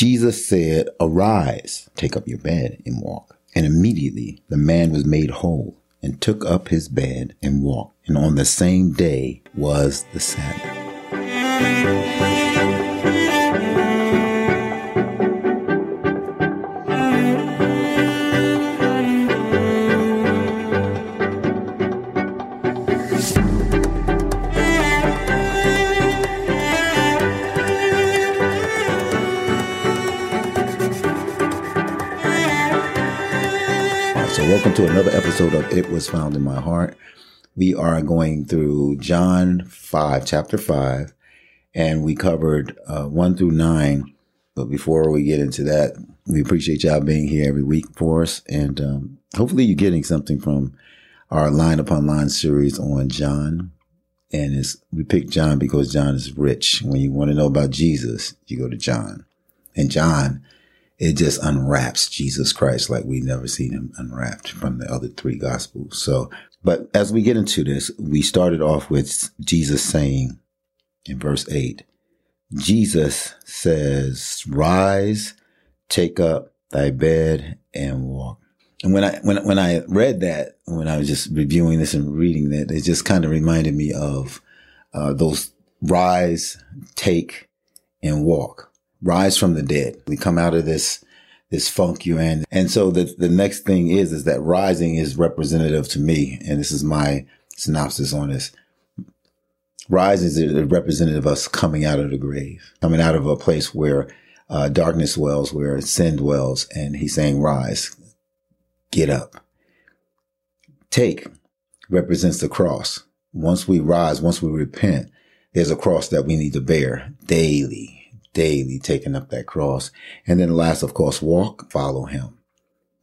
Jesus said, Arise, take up your bed and walk. And immediately the man was made whole and took up his bed and walked. And on the same day was the Sabbath. Welcome to another episode of It Was Found in My Heart. We are going through John 5, chapter 5, and we covered uh, 1 through 9. But before we get into that, we appreciate y'all being here every week for us. And um, hopefully, you're getting something from our line upon line series on John. And it's, we picked John because John is rich. When you want to know about Jesus, you go to John. And John it just unwraps Jesus Christ like we've never seen him unwrapped from the other three gospels. So, but as we get into this, we started off with Jesus saying in verse eight, Jesus says, rise, take up thy bed and walk. And when I, when, when I read that, when I was just reviewing this and reading that, it just kind of reminded me of, uh, those rise, take and walk rise from the dead. We come out of this, this funk you're in. And so the, the next thing is, is that rising is representative to me. And this is my synopsis on this. Rise is a representative of us coming out of the grave, coming out of a place where uh, darkness dwells, where sin dwells. And he's saying, rise, get up. Take represents the cross. Once we rise, once we repent, there's a cross that we need to bear daily daily taking up that cross. And then last, of course, walk, follow him.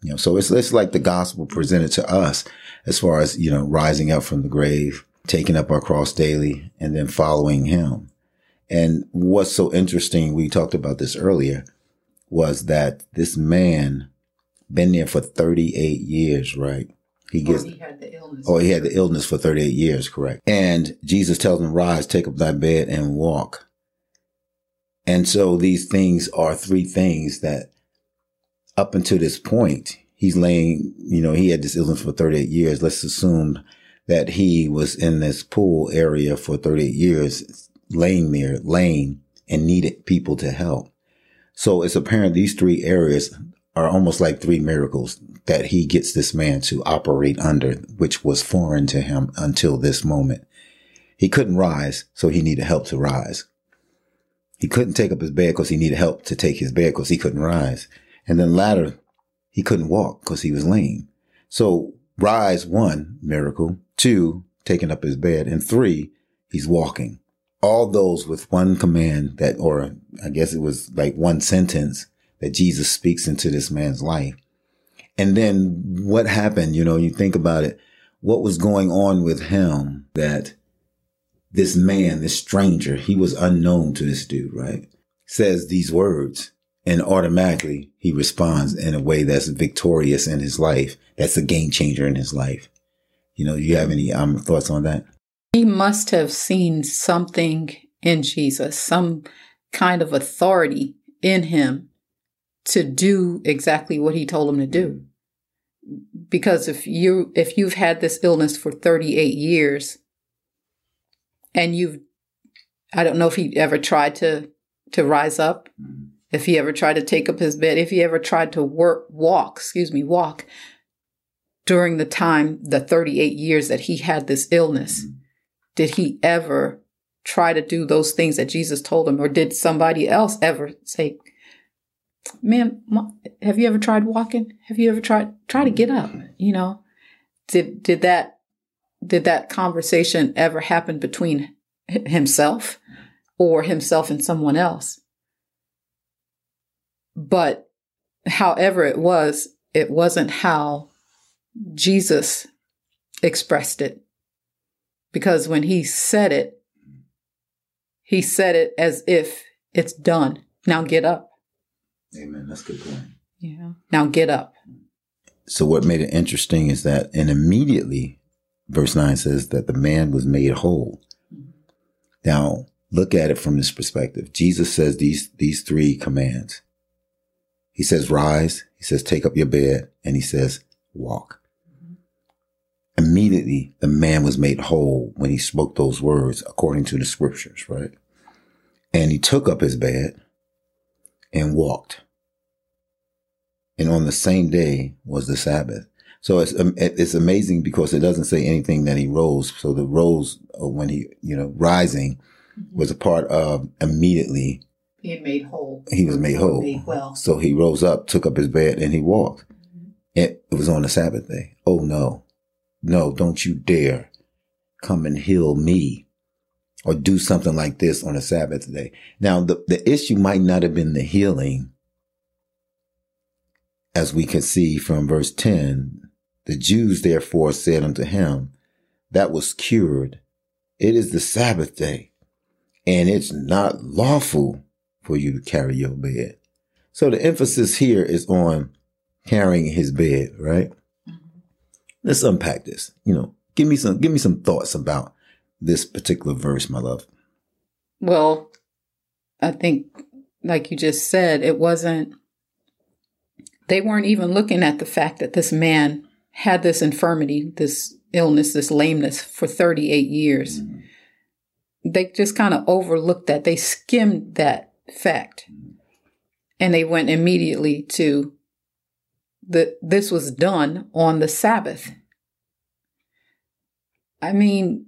You know, so it's, it's like the gospel presented to us as far as, you know, rising up from the grave, taking up our cross daily and then following him. And what's so interesting, we talked about this earlier, was that this man been there for 38 years, right? He gets, oh, he had the illness. Oh, he had the illness for 38 years, correct. And Jesus tells him, rise, take up thy bed and walk. And so these things are three things that up until this point, he's laying, you know, he had this illness for 38 years. Let's assume that he was in this pool area for 38 years, laying there, laying and needed people to help. So it's apparent these three areas are almost like three miracles that he gets this man to operate under, which was foreign to him until this moment. He couldn't rise, so he needed help to rise. He couldn't take up his bed because he needed help to take his bed because he couldn't rise. And then latter, he couldn't walk because he was lame. So rise, one, miracle. Two, taking up his bed. And three, he's walking. All those with one command that, or I guess it was like one sentence that Jesus speaks into this man's life. And then what happened? You know, you think about it. What was going on with him that this man, this stranger, he was unknown to this dude, right? Says these words and automatically he responds in a way that's victorious in his life. That's a game changer in his life. You know, do you have any um, thoughts on that? He must have seen something in Jesus, some kind of authority in him to do exactly what he told him to do. Because if you if you've had this illness for 38 years, and you've I don't know if he ever tried to to rise up, mm-hmm. if he ever tried to take up his bed, if he ever tried to work walk, excuse me, walk during the time the 38 years that he had this illness. Mm-hmm. Did he ever try to do those things that Jesus told him or did somebody else ever say man have you ever tried walking have you ever tried try to get up you know did did that did that conversation ever happen between himself or himself and someone else? But however it was, it wasn't how Jesus expressed it. Because when he said it, he said it as if it's done. Now get up. Amen. That's a good point. Yeah. Now get up. So what made it interesting is that, and immediately verse 9 says that the man was made whole. Now, look at it from this perspective. Jesus says these, these three commands. He says, rise. He says, take up your bed. And he says, walk. Immediately, the man was made whole when he spoke those words according to the scriptures, right? And he took up his bed and walked. And on the same day was the Sabbath. So it's um, it's amazing because it doesn't say anything that he rose. So the rose uh, when he you know rising mm-hmm. was a part of immediately being made whole. He was made whole. Made well. So he rose up, took up his bed, and he walked. Mm-hmm. It, it was on the Sabbath day. Oh no, no! Don't you dare come and heal me or do something like this on a Sabbath day. Now the the issue might not have been the healing. As we can see from verse 10, the Jews therefore said unto him, that was cured. It is the Sabbath day and it's not lawful for you to carry your bed. So the emphasis here is on carrying his bed, right? Mm-hmm. Let's unpack this. You know, give me some, give me some thoughts about this particular verse, my love. Well, I think, like you just said, it wasn't, they weren't even looking at the fact that this man had this infirmity, this illness, this lameness for 38 years. Mm-hmm. They just kind of overlooked that. They skimmed that fact. And they went immediately to the this was done on the Sabbath. I mean,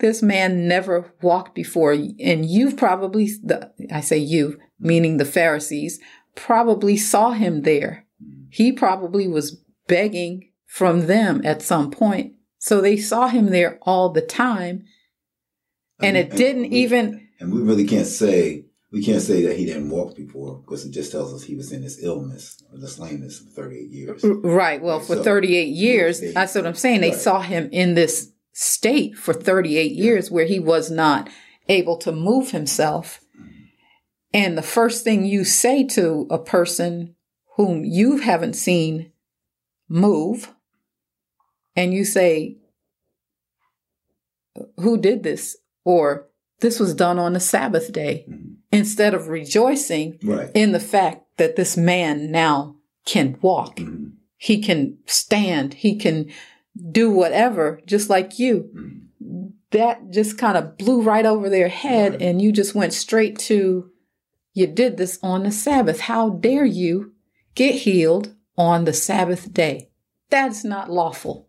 this man never walked before, and you've probably, the, I say you, meaning the Pharisees, probably saw him there. He probably was begging from them at some point. So they saw him there all the time. And, it didn't and we, even. And we really can't say, we can't say that he didn't walk before because it just tells us he was in this illness or this lameness for 38 years. Right. Well, for so, 38 years, they, that's what I'm saying. They right. saw him in this state for 38 yeah. years where he was not able to move himself. And the first thing you say to a person whom you haven't seen move and you say, Who did this? Or this was done on the Sabbath day, mm-hmm. instead of rejoicing right. in the fact that this man now can walk. Mm-hmm. He can stand. He can do whatever, just like you. Mm-hmm. That just kind of blew right over their head, right. and you just went straight to, You did this on the Sabbath. How dare you get healed on the Sabbath day. That's not lawful.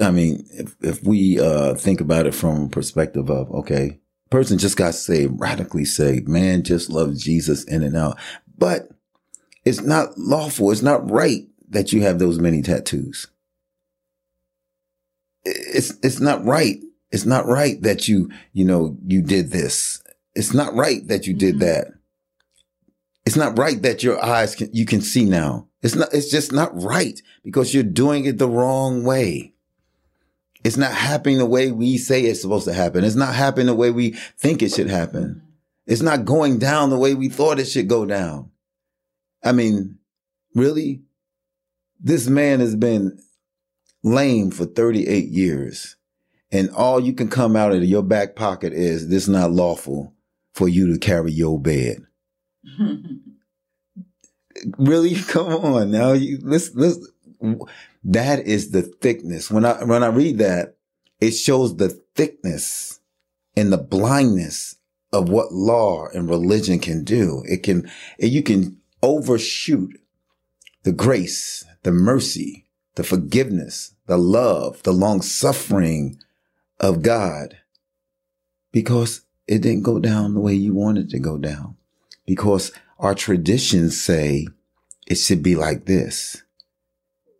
I mean, if, if we uh, think about it from a perspective of, okay, person just got saved, radically saved, man just loves Jesus in and out. But it's not lawful. It's not right that you have those many tattoos. It's, it's not right. It's not right that you, you know, you did this. It's not right that you did mm-hmm. that. It's not right that your eyes can, you can see now. It's not, it's just not right because you're doing it the wrong way. It's not happening the way we say it's supposed to happen. It's not happening the way we think it should happen. It's not going down the way we thought it should go down. I mean, really? This man has been lame for 38 years and all you can come out of your back pocket is this not lawful for you to carry your bed. Really? Come on now. You, let's, that is the thickness. When I, when I read that, it shows the thickness and the blindness of what law and religion can do. It can, you can overshoot the grace, the mercy, the forgiveness, the love, the long suffering of God because it didn't go down the way you wanted to go down because our traditions say it should be like this.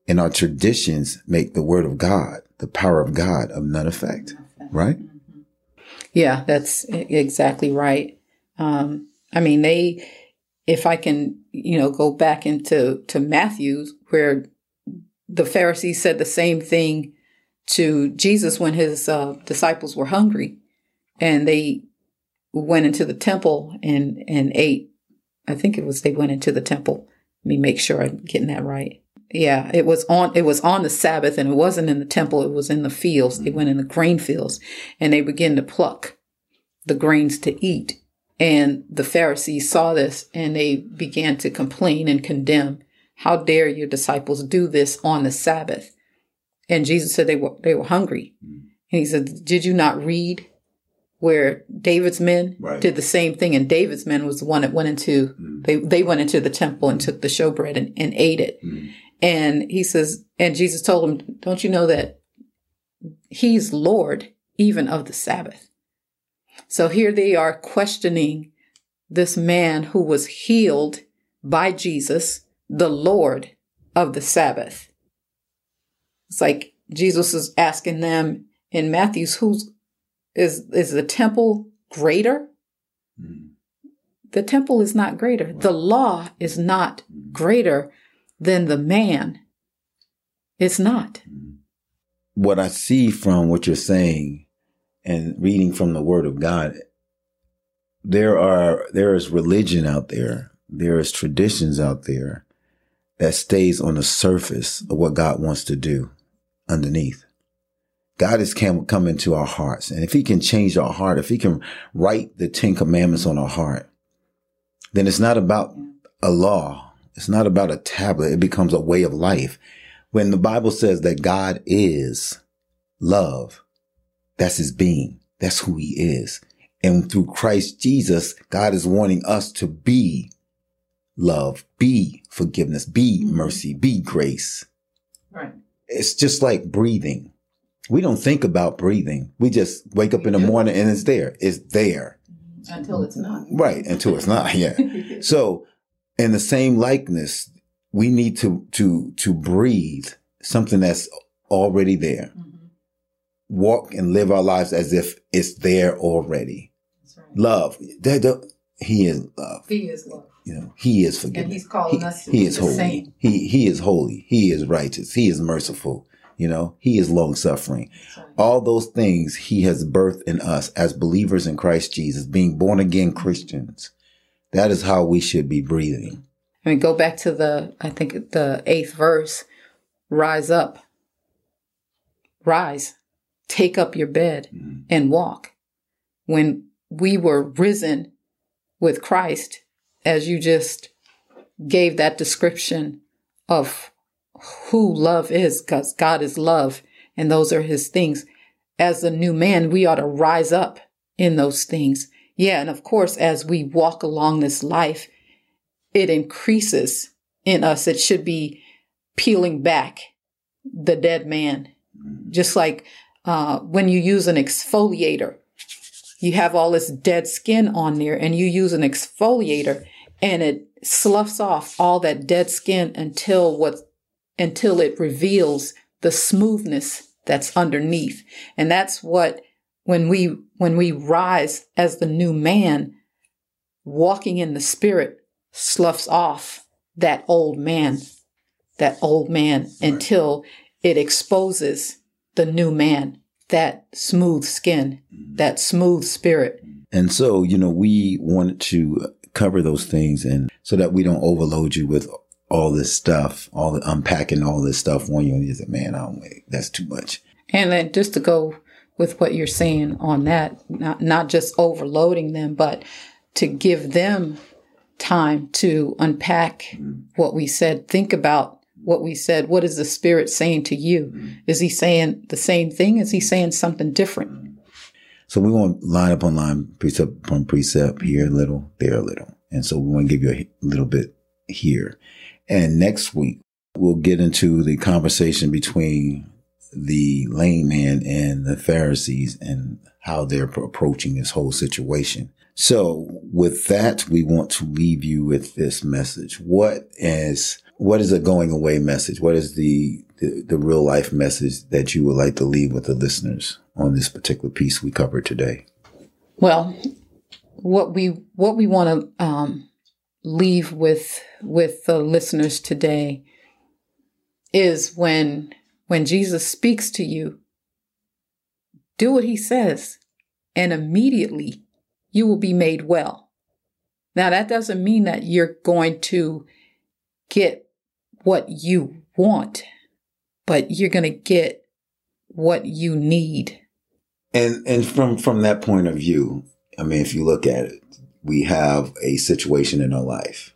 And our traditions make the word of God, the power of God of none effect. Right? Yeah, that's exactly right. Um, I mean, they, if I can, you know, go back into to Matthew's where the Pharisees said the same thing to Jesus when his uh, disciples were hungry and they went into the temple and, and ate I think it was they went into the temple. Let me make sure I'm getting that right. Yeah, it was on it was on the Sabbath and it wasn't in the temple, it was in the fields. They went in the grain fields and they began to pluck the grains to eat. And the Pharisees saw this and they began to complain and condemn. How dare your disciples do this on the Sabbath? And Jesus said they were, they were hungry. And he said, did you not read where David's men Right. did the same thing? And David's men was the one that went into, mm. they, they went into the temple and took the showbread and, and ate it. Mm. And he says, and Jesus told him, don't you know that he's Lord even of the Sabbath? So here they are questioning this man who was healed by Jesus, the Lord of the Sabbath. It's like Jesus is asking them in Matthew's, who's is is the temple greater? Hmm. The temple is not greater. The law is not hmm. greater than the man. It's not. Hmm. What I see from what you're saying and reading from the word of God, there are, there is religion out there. There is traditions out there that stays on the surface of what God wants to do underneath. God is come, come into our hearts. And if he can change our heart, if he can write the 10 commandments on our heart, then it's not about a law. It's not about a tablet. It becomes a way of life. When the Bible says that God is love, that's his being. That's who he is. And through Christ Jesus, God is wanting us to be love, be forgiveness, be mm-hmm. mercy, be grace. Right. It's just like breathing. We don't think about breathing. We just wake up in the morning and it's there. It's there. Until it's not. Right. Until it's not. Yeah. So in the same likeness, we need to, to, to breathe something that's already there. Mm-hmm. Walk and live our lives as if it's there already. Right. Love. That- that- he is love. He is love. You know, he is forgiveness. And he's calling he, us he is the holy. same. He, he is holy. He is righteous. He is merciful. You know, he is long suffering. All those things he has birthed in us as believers in Christ Jesus, being born again Christians. That is how we should be breathing. I mean, go back to the, I think the eighth verse rise up, rise, take up your bed mm-hmm. and walk. When we were risen with Christ, as you just gave that description of who love is, because God is love and those are his things. As a new man, we ought to rise up in those things. Yeah. And of course, as we walk along this life, it increases in us. It should be peeling back the dead man. Just like uh, when you use an exfoliator, you have all this dead skin on there, and you use an exfoliator, and it sloughs off all that dead skin until what until it reveals the smoothness that's underneath. And that's what when we when we rise as the new man, walking in the spirit sloughs off that old man, that old man until it exposes the new man, that smooth skin, that smooth spirit. And so, you know, we wanted to cover those things and so that we don't overload you with all this stuff, all the unpacking all this stuff on you. And you say, man, I don't wait. That's too much. And then just to go with what you're saying on that, not, not just overloading them, but to give them time to unpack mm-hmm. what we said. Think about what we said. What is the Spirit saying to you? Mm-hmm. Is He saying the same thing? Is He saying something different? Mm-hmm. So we want line up on line, precept upon precept, here a little, there a little. And so we want to give you a little bit here. And next week, we'll get into the conversation between the lame man and the Pharisees and how they're approaching this whole situation. So with that, we want to leave you with this message. What is, what is a going away message? What is the, the, the real life message that you would like to leave with the listeners on this particular piece we covered today? Well, what we what we want to um, leave with with the listeners today is when when Jesus speaks to you, do what he says, and immediately you will be made well. Now that doesn't mean that you're going to get what you want, but you're going to get what you need. And and from from that point of view, I mean, if you look at it, we have a situation in our life.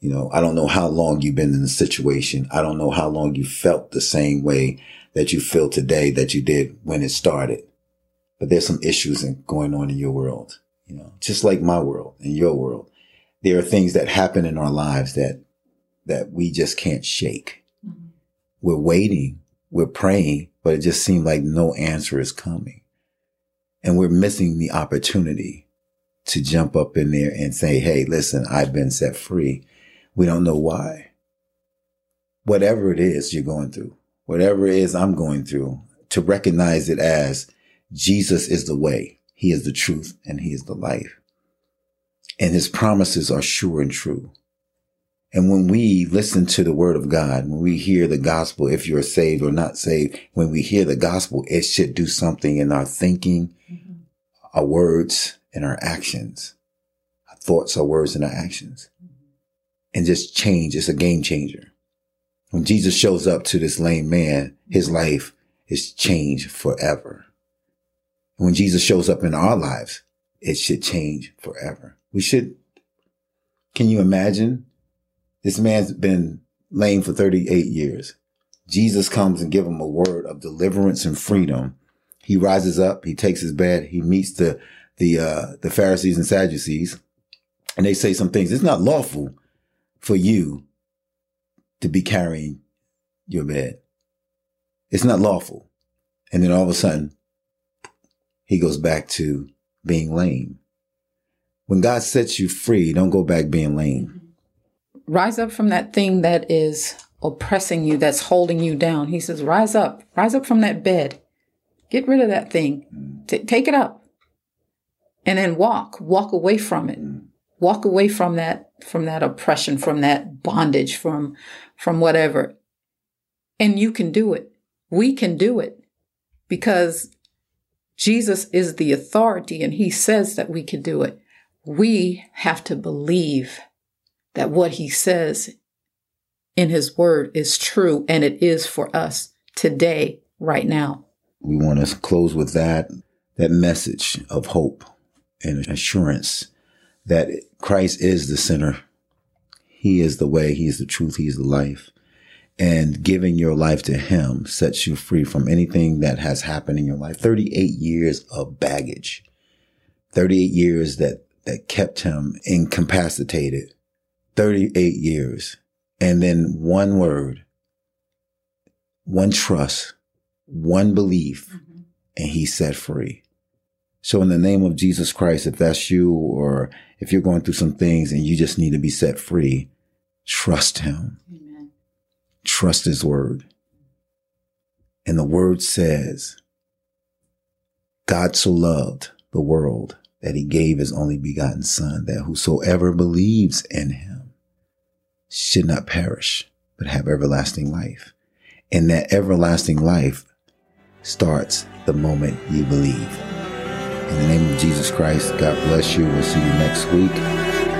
You know, I don't know how long you've been in the situation. I don't know how long you felt the same way that you feel today that you did when it started. But there's some issues going on in your world, you know, just like my world and your world. There are things that happen in our lives that, that we just can't shake. Mm-hmm. We're waiting, we're praying, but it just seems like no answer is coming. And we're missing the opportunity to jump up in there and say, Hey, listen, I've been set free. We don't know why. Whatever it is you're going through, whatever it is I'm going through, to recognize it as Jesus is the way. He is the truth and he is the life. And his promises are sure and true. And when we listen to the word of God, when we hear the gospel, if you're saved or not saved, when we hear the gospel, it should do something in our thinking, mm-hmm. our words, and our actions. Our thoughts, our words, and our actions. And just change. It's a game changer. When Jesus shows up to this lame man, his life is changed forever. When Jesus shows up in our lives, it should change forever. We should, can you imagine this man's been lame for 38 years. Jesus comes and give him a word of deliverance and freedom. He rises up, he takes his bed, he meets the, the, uh, the Pharisees and Sadducees, and they say some things. It's not lawful for you to be carrying your bed. It's not lawful. And then all of a sudden, he goes back to being lame. When God sets you free, don't go back being lame rise up from that thing that is oppressing you, that's holding you down. He says, rise up, rise up from that bed. Get rid of that thing. T- take it up. And then walk, walk away from it. Mm. Walk away from that, from that oppression, from that bondage, from, from whatever. And you can do it. We can do it because Jesus is the authority and he says that we can do it. We have to believe that what he says in his word is true and it is for us today, right now. We want to close with that, that message of hope and assurance that Christ is the center. He is the way. He is the truth. He is the life. And giving your life to him sets you free from anything that has happened in your life. 38 years of baggage, 38 years that, that kept him incapacitated 38 years. And then one word, one trust, one belief, mm-hmm. and he's set free. So in the name of Jesus Christ, if that's you or if you're going through some things and you just need to be set free, trust him. Amen. Trust his word. And the word says, God so loved the world that he gave his only begotten son that whosoever believes in him should not perish, but have everlasting life. And that everlasting life starts the moment you believe. In the name of Jesus Christ, God bless you. We'll see you next week.